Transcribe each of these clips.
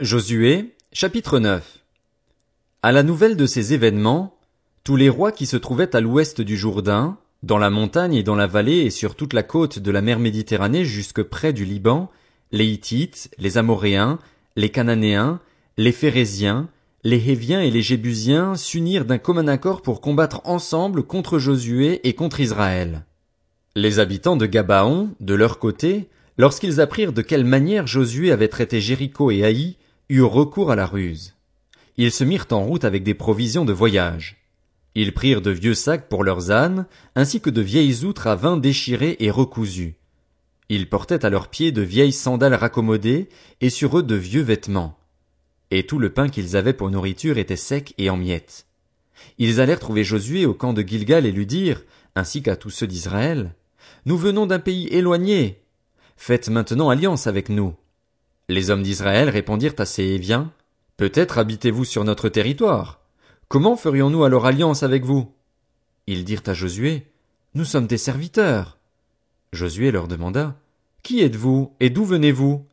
Josué, chapitre 9 À la nouvelle de ces événements, tous les rois qui se trouvaient à l'ouest du Jourdain, dans la montagne et dans la vallée et sur toute la côte de la mer Méditerranée jusque près du Liban, les Hittites, les Amoréens, les Cananéens, les Phérésiens, les Héviens et les Jébusiens s'unirent d'un commun accord pour combattre ensemble contre Josué et contre Israël. Les habitants de Gabaon, de leur côté, lorsqu'ils apprirent de quelle manière Josué avait traité Jéricho et Haï, eurent recours à la ruse. Ils se mirent en route avec des provisions de voyage. Ils prirent de vieux sacs pour leurs ânes, ainsi que de vieilles outres à vin déchirées et recousues. Ils portaient à leurs pieds de vieilles sandales raccommodées, et sur eux de vieux vêtements. Et tout le pain qu'ils avaient pour nourriture était sec et en miettes. Ils allèrent trouver Josué au camp de Gilgal et lui dirent, ainsi qu'à tous ceux d'Israël, Nous venons d'un pays éloigné. Faites maintenant alliance avec nous. Les hommes d'Israël répondirent à ces Héviens, Peut-être habitez-vous sur notre territoire. Comment ferions-nous alors alliance avec vous? Ils dirent à Josué, Nous sommes tes serviteurs. Josué leur demanda, Qui êtes-vous et d'où venez-vous?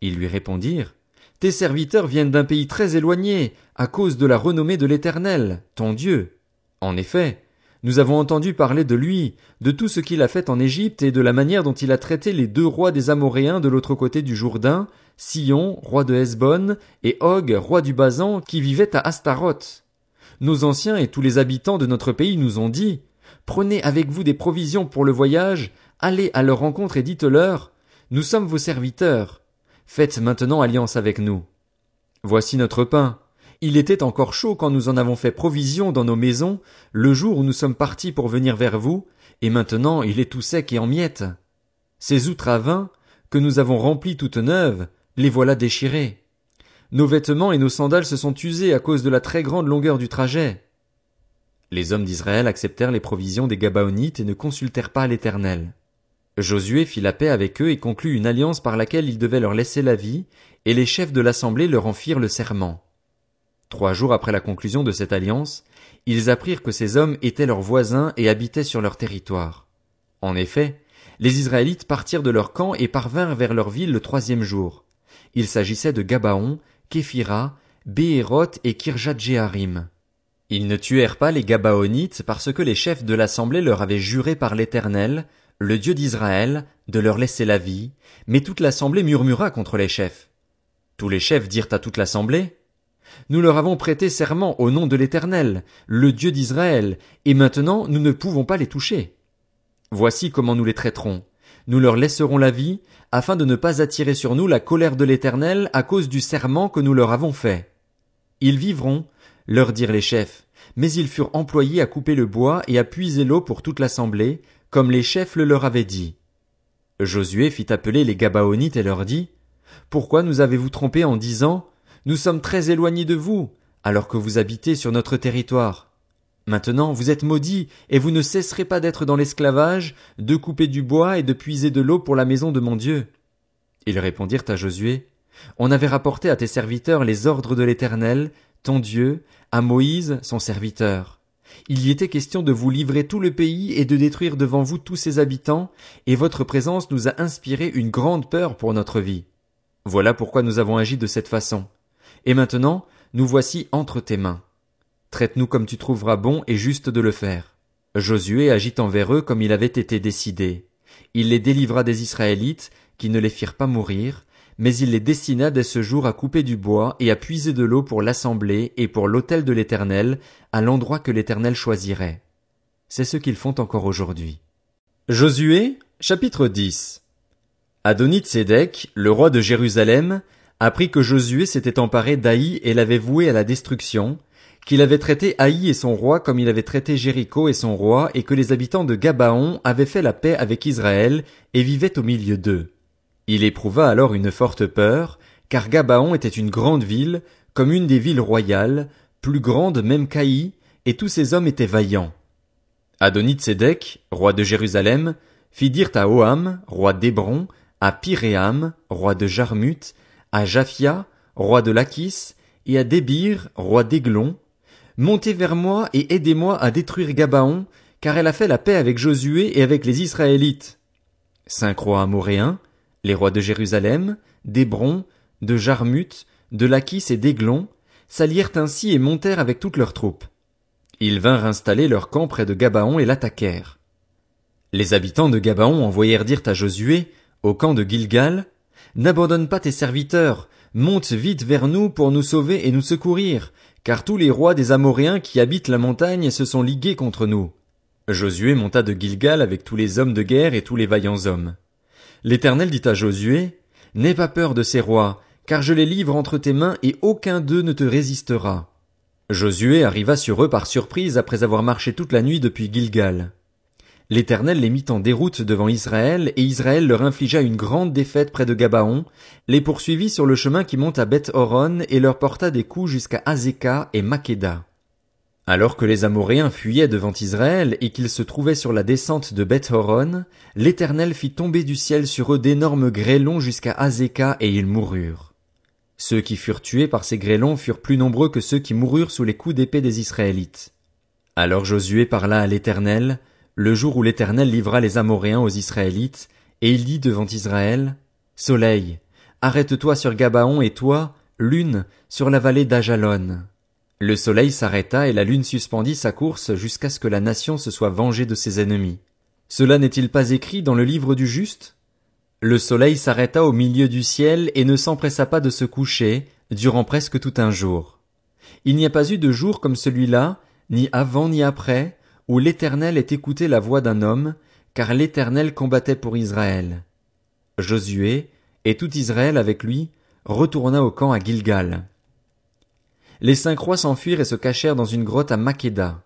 Ils lui répondirent, Tes serviteurs viennent d'un pays très éloigné, à cause de la renommée de l'Éternel, ton Dieu. En effet, nous avons entendu parler de lui, de tout ce qu'il a fait en Égypte et de la manière dont il a traité les deux rois des Amoréens de l'autre côté du Jourdain, Sion, roi de Hesbon, et Og, roi du Basan, qui vivait à Astaroth. Nos anciens et tous les habitants de notre pays nous ont dit, Prenez avec vous des provisions pour le voyage, allez à leur rencontre et dites-leur, Nous sommes vos serviteurs. Faites maintenant alliance avec nous. Voici notre pain. Il était encore chaud quand nous en avons fait provision dans nos maisons, le jour où nous sommes partis pour venir vers vous, et maintenant il est tout sec et en miettes. Ces outres à vin, que nous avons remplies toutes neuves, les voilà déchirées. Nos vêtements et nos sandales se sont usés à cause de la très grande longueur du trajet. Les hommes d'Israël acceptèrent les provisions des Gabaonites et ne consultèrent pas l'Éternel. Josué fit la paix avec eux et conclut une alliance par laquelle il devait leur laisser la vie, et les chefs de l'assemblée leur en firent le serment. Trois jours après la conclusion de cette alliance, ils apprirent que ces hommes étaient leurs voisins et habitaient sur leur territoire. En effet, les Israélites partirent de leur camp et parvinrent vers leur ville le troisième jour. Il s'agissait de Gabaon, Képhira, Béhéroth et Kirjat Jéharim. Ils ne tuèrent pas les Gabaonites parce que les chefs de l'assemblée leur avaient juré par l'Éternel, le Dieu d'Israël, de leur laisser la vie, mais toute l'assemblée murmura contre les chefs. Tous les chefs dirent à toute l'assemblée, nous leur avons prêté serment au nom de l'Éternel, le Dieu d'Israël, et maintenant nous ne pouvons pas les toucher. Voici comment nous les traiterons. Nous leur laisserons la vie, afin de ne pas attirer sur nous la colère de l'Éternel à cause du serment que nous leur avons fait. Ils vivront, leur dirent les chefs, mais ils furent employés à couper le bois et à puiser l'eau pour toute l'assemblée, comme les chefs le leur avaient dit. Josué fit appeler les Gabaonites et leur dit, Pourquoi nous avez-vous trompés en disant, nous sommes très éloignés de vous, alors que vous habitez sur notre territoire. Maintenant vous êtes maudits, et vous ne cesserez pas d'être dans l'esclavage, de couper du bois et de puiser de l'eau pour la maison de mon Dieu. Ils répondirent à Josué, On avait rapporté à tes serviteurs les ordres de l'Éternel, ton Dieu, à Moïse, son serviteur. Il y était question de vous livrer tout le pays et de détruire devant vous tous ses habitants, et votre présence nous a inspiré une grande peur pour notre vie. Voilà pourquoi nous avons agi de cette façon. Et maintenant, nous voici entre tes mains. Traite-nous comme tu trouveras bon et juste de le faire. Josué agit envers eux comme il avait été décidé. Il les délivra des Israélites, qui ne les firent pas mourir, mais il les destina dès ce jour à couper du bois et à puiser de l'eau pour l'assemblée et pour l'autel de l'Éternel, à l'endroit que l'Éternel choisirait. C'est ce qu'ils font encore aujourd'hui. Josué, chapitre 10 Adonit le roi de Jérusalem, apprit que Josué s'était emparé d'Aï et l'avait voué à la destruction, qu'il avait traité Haï et son roi comme il avait traité Jéricho et son roi, et que les habitants de Gabaon avaient fait la paix avec Israël et vivaient au milieu d'eux. Il éprouva alors une forte peur, car Gabaon était une grande ville, comme une des villes royales, plus grande même qu'Aï, et tous ses hommes étaient vaillants. Adonit Sédek, roi de Jérusalem, fit dire à Oham, roi d'Hébron, à Pyréam, roi de Jarmut, à Japhia, roi de Lachis, et à Débir, roi d'Aiglon, Montez vers moi et aidez-moi à détruire Gabaon, car elle a fait la paix avec Josué et avec les Israélites. Cinq rois amoréens, les rois de Jérusalem, d'Hébron, de Jarmut, de Lachis et d'Aiglon, s'allièrent ainsi et montèrent avec toutes leurs troupes. Ils vinrent installer leur camp près de Gabaon et l'attaquèrent. Les habitants de Gabaon envoyèrent dire à Josué, au camp de Gilgal, N'abandonne pas tes serviteurs, monte vite vers nous pour nous sauver et nous secourir, car tous les rois des Amoréens qui habitent la montagne se sont ligués contre nous. Josué monta de Gilgal avec tous les hommes de guerre et tous les vaillants hommes. L'Éternel dit à Josué, N'aie pas peur de ces rois, car je les livre entre tes mains et aucun d'eux ne te résistera. Josué arriva sur eux par surprise après avoir marché toute la nuit depuis Gilgal. L'Éternel les mit en déroute devant Israël, et Israël leur infligea une grande défaite près de Gabaon, les poursuivit sur le chemin qui monte à Beth Horon et leur porta des coups jusqu'à Azeka et Makeda. Alors que les Amoréens fuyaient devant Israël et qu'ils se trouvaient sur la descente de Beth Horon, l'Éternel fit tomber du ciel sur eux d'énormes grêlons jusqu'à Azeka et ils moururent. Ceux qui furent tués par ces grêlons furent plus nombreux que ceux qui moururent sous les coups d'épée des Israélites. Alors Josué parla à l'Éternel, le jour où l'Éternel livra les Amoréens aux Israélites, et il dit devant Israël, Soleil, arrête-toi sur Gabaon et toi, lune, sur la vallée d'Ajalon. Le soleil s'arrêta et la lune suspendit sa course jusqu'à ce que la nation se soit vengée de ses ennemis. Cela n'est-il pas écrit dans le livre du juste? Le soleil s'arrêta au milieu du ciel et ne s'empressa pas de se coucher, durant presque tout un jour. Il n'y a pas eu de jour comme celui-là, ni avant ni après, où l'Éternel ait écouté la voix d'un homme, car l'Éternel combattait pour Israël. Josué, et tout Israël avec lui, retourna au camp à Gilgal. Les cinq rois s'enfuirent et se cachèrent dans une grotte à Makeda.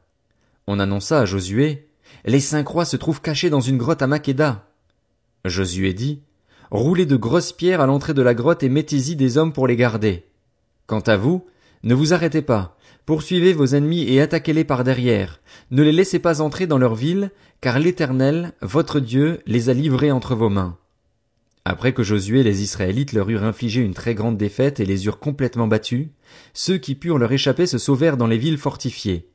On annonça à Josué, Les cinq rois se trouvent cachés dans une grotte à Makeda. Josué dit, Roulez de grosses pierres à l'entrée de la grotte et mettez-y des hommes pour les garder. Quant à vous, ne vous arrêtez pas, poursuivez vos ennemis et attaquez-les par derrière. Ne les laissez pas entrer dans leur ville, car l'Éternel, votre Dieu, les a livrés entre vos mains. Après que Josué et les Israélites leur eurent infligé une très grande défaite et les eurent complètement battus, ceux qui purent leur échapper se sauvèrent dans les villes fortifiées.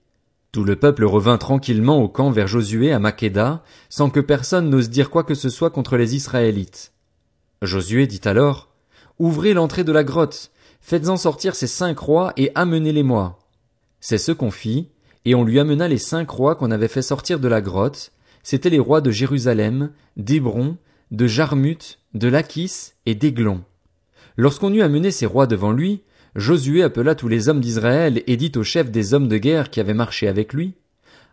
Tout le peuple revint tranquillement au camp vers Josué à Makeda, sans que personne n'ose dire quoi que ce soit contre les Israélites. Josué dit alors, Ouvrez l'entrée de la grotte, faites-en sortir ces cinq rois et amenez-les-moi. C'est ce qu'on fit, et on lui amena les cinq rois qu'on avait fait sortir de la grotte, c'étaient les rois de Jérusalem, d'Hébron, de Jarmut, de Lachis et d'Aiglon. Lorsqu'on eut amené ces rois devant lui, Josué appela tous les hommes d'Israël et dit aux chefs des hommes de guerre qui avaient marché avec lui,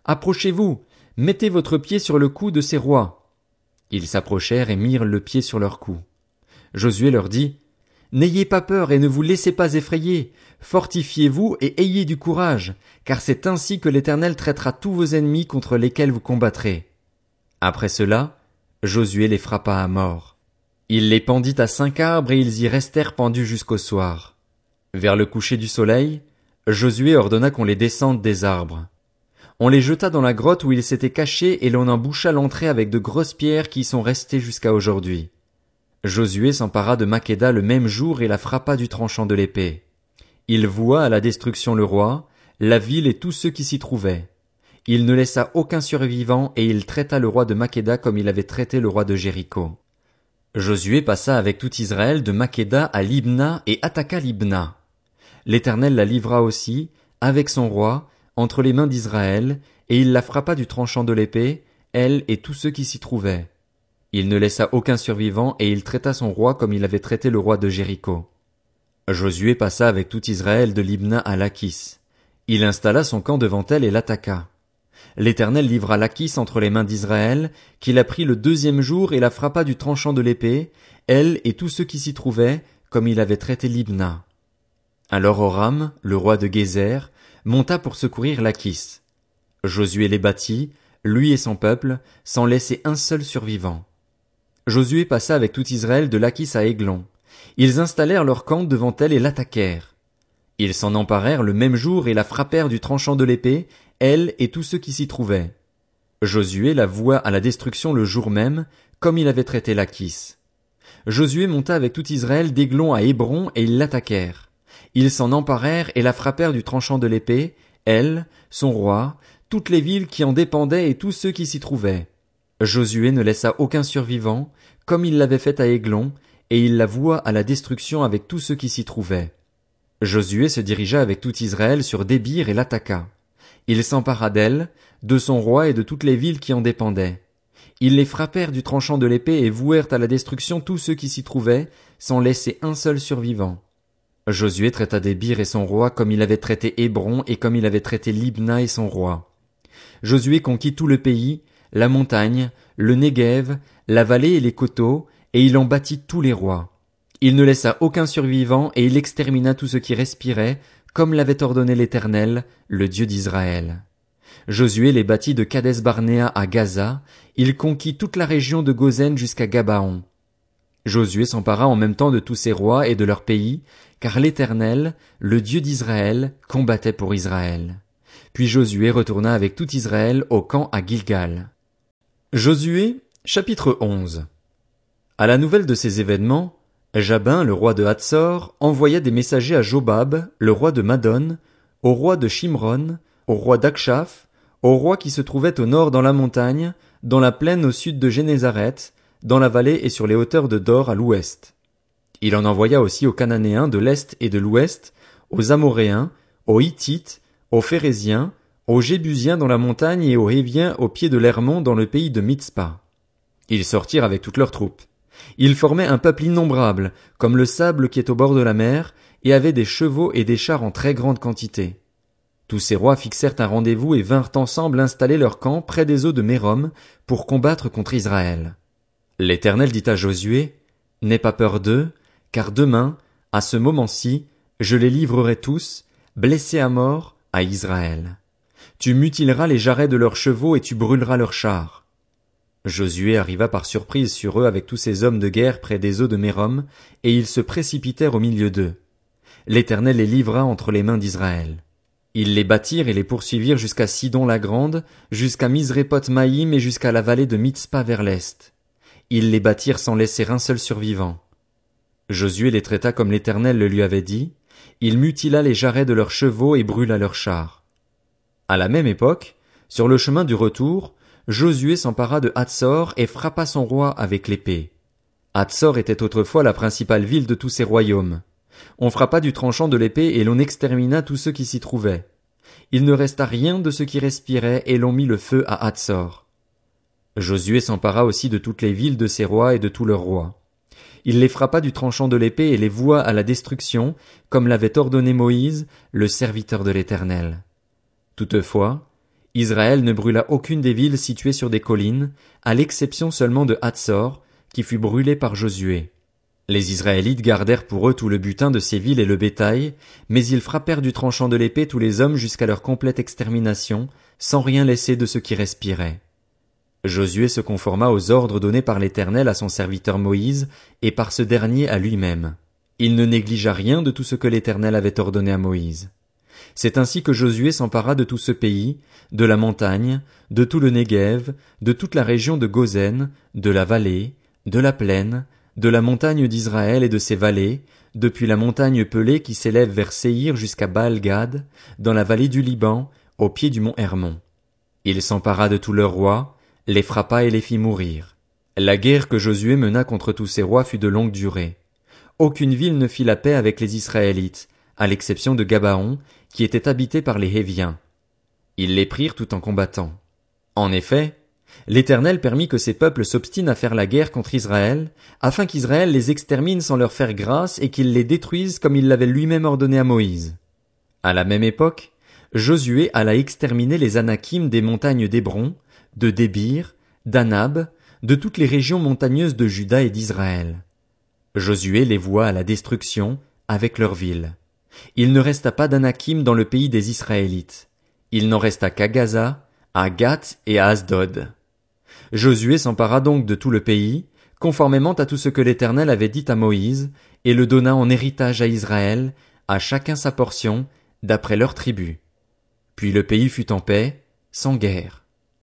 Approchez-vous, mettez votre pied sur le cou de ces rois. Ils s'approchèrent et mirent le pied sur leur cou. Josué leur dit, N'ayez pas peur et ne vous laissez pas effrayer, fortifiez-vous et ayez du courage, car c'est ainsi que l'Éternel traitera tous vos ennemis contre lesquels vous combattrez. Après cela, Josué les frappa à mort. Il les pendit à cinq arbres et ils y restèrent pendus jusqu'au soir. Vers le coucher du soleil, Josué ordonna qu'on les descende des arbres. On les jeta dans la grotte où ils s'étaient cachés et l'on en boucha l'entrée avec de grosses pierres qui y sont restées jusqu'à aujourd'hui. Josué s'empara de Makeda le même jour et la frappa du tranchant de l'épée. Il voua à la destruction le roi, la ville et tous ceux qui s'y trouvaient. Il ne laissa aucun survivant et il traita le roi de Makeda comme il avait traité le roi de Jéricho. Josué passa avec tout Israël de Makeda à Libna et attaqua Libna. L'Éternel la livra aussi, avec son roi, entre les mains d'Israël, et il la frappa du tranchant de l'épée, elle et tous ceux qui s'y trouvaient. Il ne laissa aucun survivant et il traita son roi comme il avait traité le roi de Jéricho. Josué passa avec tout Israël de Libna à Lachis. Il installa son camp devant elle et l'attaqua. L'Éternel livra Lachis entre les mains d'Israël, qui la prit le deuxième jour et la frappa du tranchant de l'épée, elle et tous ceux qui s'y trouvaient, comme il avait traité Libna. Alors Oram, le roi de Gézer, monta pour secourir Lachis. Josué les battit, lui et son peuple, sans laisser un seul survivant. Josué passa avec tout Israël de Lachis à Aiglon. Ils installèrent leur camp devant elle et l'attaquèrent. Ils s'en emparèrent le même jour et la frappèrent du tranchant de l'épée, elle et tous ceux qui s'y trouvaient. Josué la voua à la destruction le jour même, comme il avait traité Lachis. Josué monta avec tout Israël d'Aiglon à Hébron et ils l'attaquèrent. Ils s'en emparèrent et la frappèrent du tranchant de l'épée, elle, son roi, toutes les villes qui en dépendaient et tous ceux qui s'y trouvaient. Josué ne laissa aucun survivant, comme il l'avait fait à Aiglon, et il la voua à la destruction avec tous ceux qui s'y trouvaient. Josué se dirigea avec tout Israël sur Débir et l'attaqua. Il s'empara d'elle, de son roi et de toutes les villes qui en dépendaient. Ils les frappèrent du tranchant de l'épée et vouèrent à la destruction tous ceux qui s'y trouvaient, sans laisser un seul survivant. Josué traita Débir et son roi comme il avait traité Hébron et comme il avait traité Libna et son roi. Josué conquit tout le pays, la montagne, le Néguev, la vallée et les coteaux, et il en bâtit tous les rois. Il ne laissa aucun survivant et il extermina tout ce qui respirait, comme l'avait ordonné l'Éternel, le Dieu d'Israël. Josué les bâtit de Kadès Barnéa à Gaza, il conquit toute la région de Gozen jusqu'à Gabaon. Josué s'empara en même temps de tous ses rois et de leur pays, car l'Éternel, le Dieu d'Israël, combattait pour Israël. Puis Josué retourna avec tout Israël au camp à Gilgal. Josué, chapitre 11. À la nouvelle de ces événements, Jabin, le roi de Hatzor, envoya des messagers à Jobab, le roi de Madon, au roi de Shimron, au roi d'Akshaph, au roi qui se trouvait au nord dans la montagne, dans la plaine au sud de Génézaret, dans la vallée et sur les hauteurs de Dor à l'ouest. Il en envoya aussi aux Cananéens de l'est et de l'ouest, aux Amoréens, aux Hittites, aux Phérésiens, aux Jébusiens dans la montagne et aux Héviens au pied de l'Hermon dans le pays de Mitzpah. Ils sortirent avec toutes leurs troupes. Ils formaient un peuple innombrable, comme le sable qui est au bord de la mer, et avaient des chevaux et des chars en très grande quantité. Tous ces rois fixèrent un rendez-vous et vinrent ensemble installer leur camp près des eaux de Mérom pour combattre contre Israël. L'Éternel dit à Josué, N'aie pas peur d'eux, car demain, à ce moment-ci, je les livrerai tous, blessés à mort, à Israël. Tu mutileras les jarrets de leurs chevaux et tu brûleras leurs chars. Josué arriva par surprise sur eux avec tous ses hommes de guerre près des eaux de Mérom, et ils se précipitèrent au milieu d'eux. L'Éternel les livra entre les mains d'Israël. Ils les bâtirent et les poursuivirent jusqu'à Sidon la Grande, jusqu'à Misrépot Maïm et jusqu'à la vallée de Mitzpah vers l'est. Ils les bâtirent sans laisser un seul survivant. Josué les traita comme l'Éternel le lui avait dit, il mutila les jarrets de leurs chevaux et brûla leurs chars. À la même époque, sur le chemin du retour, Josué s'empara de Hatzor et frappa son roi avec l'épée. Hatzor était autrefois la principale ville de tous ses royaumes. On frappa du tranchant de l'épée et l'on extermina tous ceux qui s'y trouvaient. Il ne resta rien de ceux qui respiraient et l'on mit le feu à Hatzor. Josué s'empara aussi de toutes les villes de ses rois et de tous leurs rois. Il les frappa du tranchant de l'épée et les voua à la destruction, comme l'avait ordonné Moïse, le serviteur de l'Éternel. Toutefois, Israël ne brûla aucune des villes situées sur des collines, à l'exception seulement de Hatzor, qui fut brûlée par Josué. Les Israélites gardèrent pour eux tout le butin de ces villes et le bétail, mais ils frappèrent du tranchant de l'épée tous les hommes jusqu'à leur complète extermination, sans rien laisser de ce qui respirait. Josué se conforma aux ordres donnés par l'Éternel à son serviteur Moïse, et par ce dernier à lui-même. Il ne négligea rien de tout ce que l'Éternel avait ordonné à Moïse. C'est ainsi que Josué s'empara de tout ce pays, de la montagne, de tout le Néguev, de toute la région de Gozen, de la vallée, de la plaine, de la montagne d'Israël et de ses vallées, depuis la montagne pelée qui s'élève vers Séhir jusqu'à Baal-Gad, dans la vallée du Liban, au pied du mont Hermon. Il s'empara de tous leurs rois, les frappa et les fit mourir. La guerre que Josué mena contre tous ces rois fut de longue durée. Aucune ville ne fit la paix avec les Israélites, à l'exception de Gabaon, qui était habité par les Héviens. Ils les prirent tout en combattant. En effet, l'Éternel permit que ces peuples s'obstinent à faire la guerre contre Israël, afin qu'Israël les extermine sans leur faire grâce et qu'il les détruise comme il l'avait lui-même ordonné à Moïse. À la même époque, Josué alla exterminer les Anakim des montagnes d'Hébron, de Débir, d'Anab, de toutes les régions montagneuses de Juda et d'Israël. Josué les voit à la destruction avec leurs villes. Il ne resta pas d'Anakim dans le pays des Israélites. Il n'en resta qu'à Gaza, à Gath et à Asdod. Josué s'empara donc de tout le pays, conformément à tout ce que l'Éternel avait dit à Moïse, et le donna en héritage à Israël, à chacun sa portion, d'après leur tribu. Puis le pays fut en paix, sans guerre.